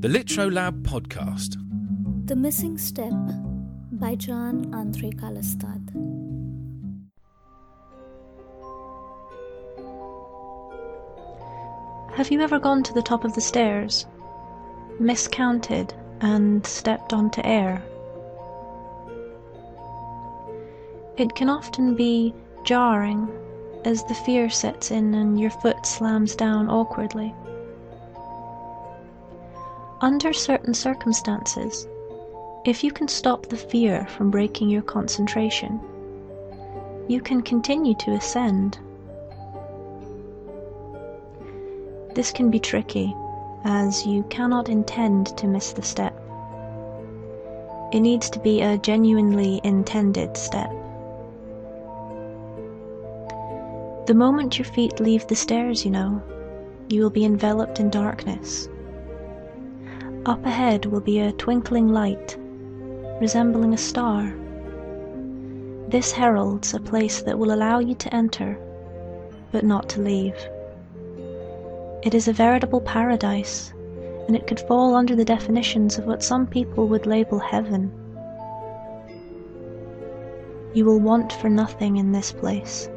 The Literolab podcast. The Missing Step by John Andre Kalastad. Have you ever gone to the top of the stairs, miscounted, and stepped onto air? It can often be jarring as the fear sets in and your foot slams down awkwardly. Under certain circumstances, if you can stop the fear from breaking your concentration, you can continue to ascend. This can be tricky, as you cannot intend to miss the step. It needs to be a genuinely intended step. The moment your feet leave the stairs, you know, you will be enveloped in darkness. Up ahead will be a twinkling light, resembling a star. This heralds a place that will allow you to enter, but not to leave. It is a veritable paradise, and it could fall under the definitions of what some people would label heaven. You will want for nothing in this place.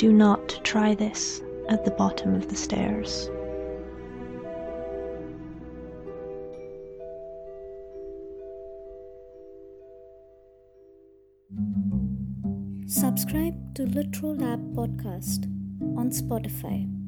Do not try this at the bottom of the stairs. Subscribe to Literal Lab podcast on Spotify.